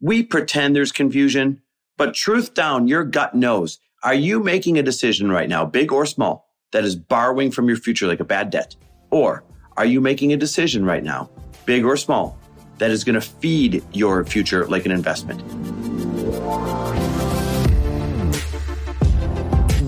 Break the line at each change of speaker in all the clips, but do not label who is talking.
We pretend there's confusion, but truth down, your gut knows. Are you making a decision right now, big or small, that is borrowing from your future like a bad debt? Or are you making a decision right now, big or small, that is going to feed your future like an investment?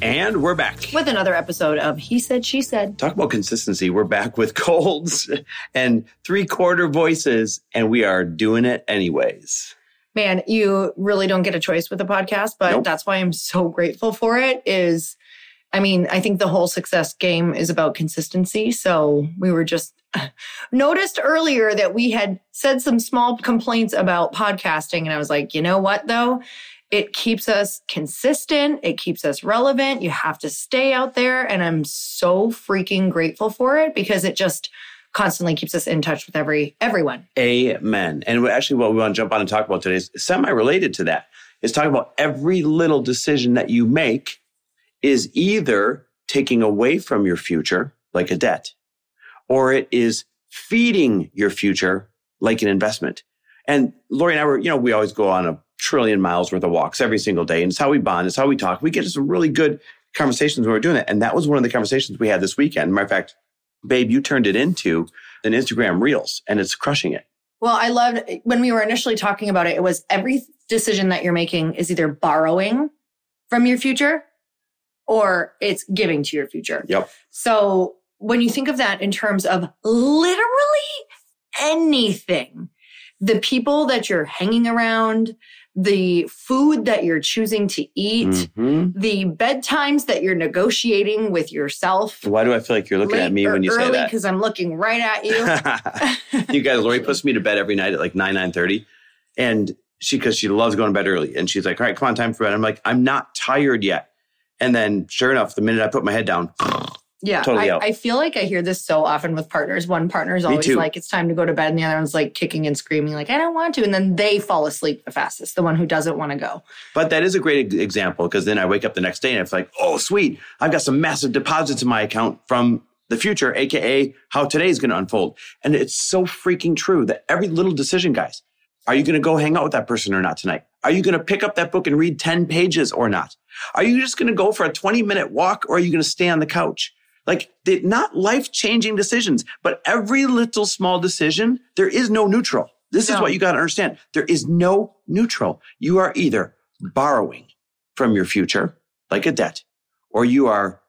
And we're back
with another episode of He Said, She Said.
Talk about consistency. We're back with colds and three quarter voices, and we are doing it anyways
man, you really don't get a choice with a podcast, but nope. that's why I'm so grateful for it is I mean, I think the whole success game is about consistency. So we were just noticed earlier that we had said some small complaints about podcasting. And I was like, you know what though? It keeps us consistent. It keeps us relevant. You have to stay out there. And I'm so freaking grateful for it because it just, constantly keeps us in touch with every everyone.
Amen. And actually, what we want to jump on and talk about today is semi-related to that. Is talking about every little decision that you make is either taking away from your future, like a debt, or it is feeding your future like an investment. And Lori and I were, you know, we always go on a trillion miles worth of walks every single day. And it's how we bond. It's how we talk. We get some really good conversations when we're doing it. And that was one of the conversations we had this weekend. Matter of fact, babe, you turned it into an Instagram Reels and it's crushing it.
Well, I loved when we were initially talking about it, it was every decision that you're making is either borrowing from your future or it's giving to your future.
Yep.
So when you think of that in terms of literally anything, the people that you're hanging around, the food that you're choosing to eat, mm-hmm. the bedtimes that you're negotiating with yourself.
Why do I feel like you're looking at me when you say that?
Because I'm looking right at you.
you guys, Lori puts me to bed every night at like 9, 9.30. And she, because she loves going to bed early. And she's like, all right, come on, time for bed. I'm like, I'm not tired yet. And then sure enough, the minute I put my head down,
yeah, totally I, I, feel like I hear this so often with partners. One partner is always like, it's time to go to bed, and the other one's like kicking and screaming, like, I don't want to. And then they fall asleep the fastest, the one who doesn't want to go.
But that is a great example because then I wake up the next day and it's like, oh, sweet, I've got some massive deposits in my account from the future, AKA how today is going to unfold. And it's so freaking true that every little decision, guys, are you going to go hang out with that person or not tonight? Are you going to pick up that book and read 10 pages or not? Are you just going to go for a 20 minute walk or are you going to stay on the couch? Like, not life changing decisions, but every little small decision, there is no neutral. This no. is what you got to understand. There is no neutral. You are either borrowing from your future, like a debt, or you are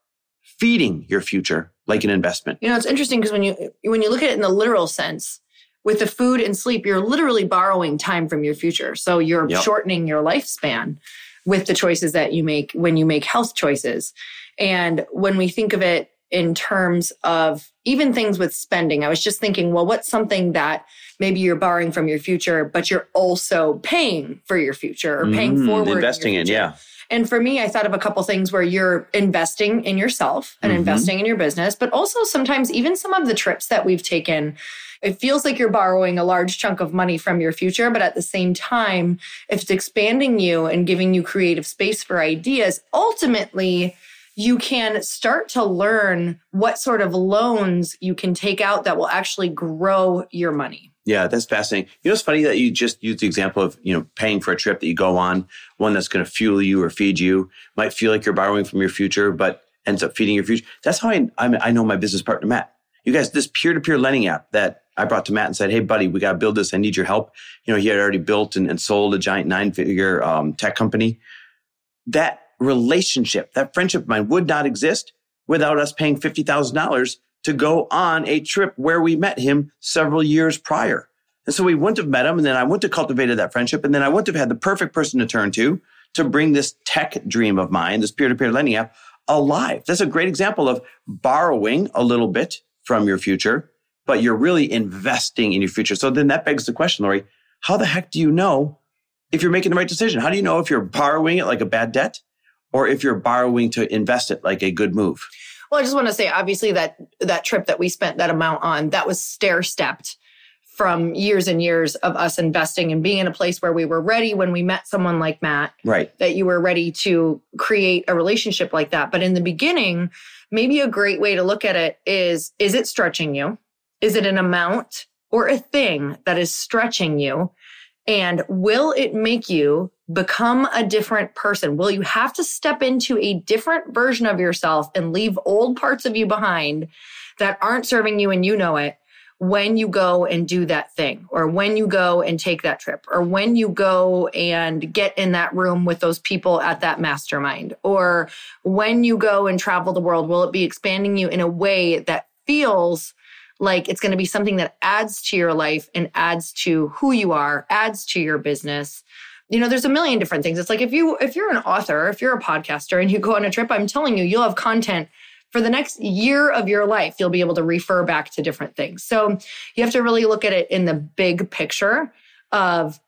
feeding your future like an investment.
You know, it's interesting because when you when you look at it in the literal sense, with the food and sleep, you're literally borrowing time from your future. So you're yep. shortening your lifespan with the choices that you make when you make health choices. And when we think of it in terms of even things with spending. I was just thinking, well, what's something that maybe you're borrowing from your future, but you're also paying for your future or paying mm, forward.
Investing in, in, yeah.
And for me, I thought of a couple things where you're investing in yourself and mm-hmm. investing in your business, but also sometimes even some of the trips that we've taken. It feels like you're borrowing a large chunk of money from your future, but at the same time, if it's expanding you and giving you creative space for ideas, ultimately, you can start to learn what sort of loans you can take out that will actually grow your money.
Yeah, that's fascinating. You know, it's funny that you just used the example of, you know, paying for a trip that you go on, one that's going to fuel you or feed you. Might feel like you're borrowing from your future, but ends up feeding your future. That's how I, I know my business partner, Matt. You guys, this peer to peer lending app that I brought to Matt and said, Hey, buddy, we got to build this. I need your help. You know, he had already built and, and sold a giant nine figure um, tech company. That relationship, that friendship of mine would not exist without us paying $50,000 to go on a trip where we met him several years prior. And so we wouldn't have met him. And then I wouldn't have cultivated that friendship. And then I wouldn't have had the perfect person to turn to to bring this tech dream of mine, this peer to peer lending app, alive. That's a great example of borrowing a little bit from your future, but you're really investing in your future. So then that begs the question, Lori, how the heck do you know if you're making the right decision? How do you know if you're borrowing it like a bad debt or if you're borrowing to invest it like a good move?
Well, I just want to say, obviously, that that trip that we spent that amount on, that was stair stepped from years and years of us investing and being in a place where we were ready when we met someone like Matt.
Right.
That you were ready to create a relationship like that. But in the beginning, maybe a great way to look at it is is it stretching you? Is it an amount or a thing that is stretching you? And will it make you become a different person? Will you have to step into a different version of yourself and leave old parts of you behind that aren't serving you and you know it when you go and do that thing or when you go and take that trip or when you go and get in that room with those people at that mastermind or when you go and travel the world? Will it be expanding you in a way that feels like it's going to be something that adds to your life and adds to who you are, adds to your business. You know, there's a million different things. It's like if you if you're an author, if you're a podcaster and you go on a trip, I'm telling you, you'll have content for the next year of your life. You'll be able to refer back to different things. So you have to really look at it in the big picture of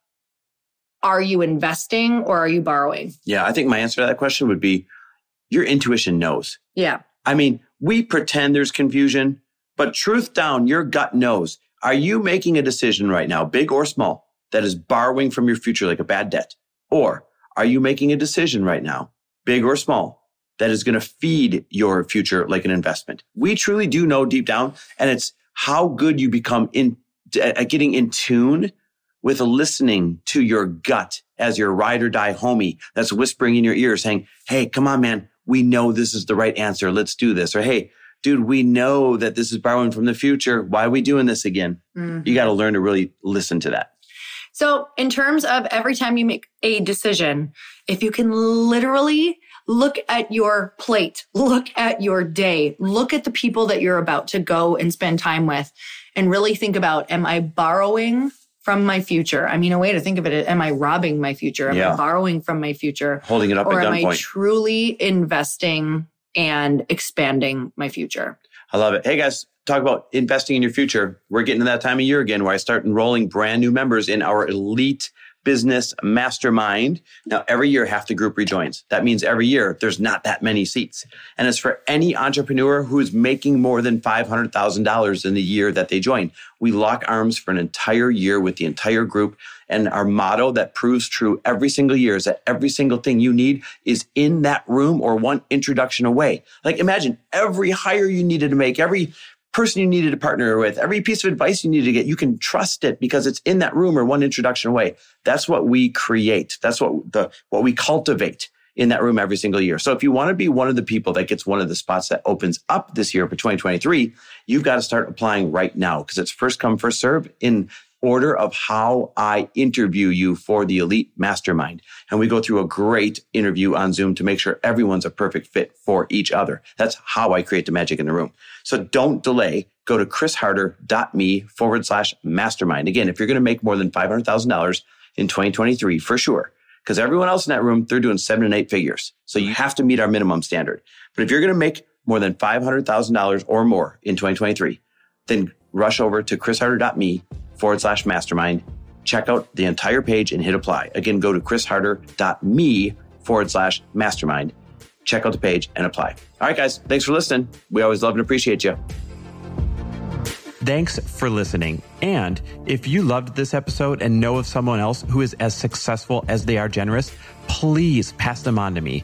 are you investing or are you borrowing?
Yeah, I think my answer to that question would be your intuition knows.
Yeah.
I mean, we pretend there's confusion, but truth down, your gut knows. Are you making a decision right now, big or small, that is borrowing from your future like a bad debt? Or are you making a decision right now, big or small, that is going to feed your future like an investment? We truly do know deep down, and it's how good you become in at getting in tune with listening to your gut as your ride or die homie that's whispering in your ear saying, Hey, come on, man. We know this is the right answer. Let's do this. Or, Hey, dude, we know that this is borrowing from the future. Why are we doing this again? Mm-hmm. You got to learn to really listen to that.
So, in terms of every time you make a decision, if you can literally look at your plate, look at your day, look at the people that you're about to go and spend time with, and really think about, am I borrowing from my future? I mean, a way to think of it, am I robbing my future? Am yeah. I borrowing from my future?
Holding it up or am I
truly investing and expanding my future.
I love it. Hey guys, talk about investing in your future. We're getting to that time of year again where I start enrolling brand new members in our elite business mastermind. Now, every year, half the group rejoins. That means every year there's not that many seats. And it's for any entrepreneur who is making more than $500,000 in the year that they join. We lock arms for an entire year with the entire group. And our motto that proves true every single year is that every single thing you need is in that room or one introduction away. Like imagine every hire you needed to make, every person you needed to partner with, every piece of advice you needed to get, you can trust it because it's in that room or one introduction away. That's what we create. That's what the, what we cultivate in that room every single year. So if you want to be one of the people that gets one of the spots that opens up this year for 2023, you've got to start applying right now because it's first come, first serve in order of how I interview you for the elite mastermind. And we go through a great interview on Zoom to make sure everyone's a perfect fit for each other. That's how I create the magic in the room. So don't delay. Go to chrisharder.me forward slash mastermind. Again, if you're going to make more than $500,000 in 2023, for sure, because everyone else in that room, they're doing seven and eight figures. So you have to meet our minimum standard. But if you're going to make more than $500,000 or more in 2023, then rush over to chrisharder.me forward slash mastermind. Check out the entire page and hit apply. Again, go to chrisharder.me forward slash mastermind. Check out the page and apply. All right, guys, thanks for listening. We always love and appreciate you.
Thanks for listening. And if you loved this episode and know of someone else who is as successful as they are generous, please pass them on to me.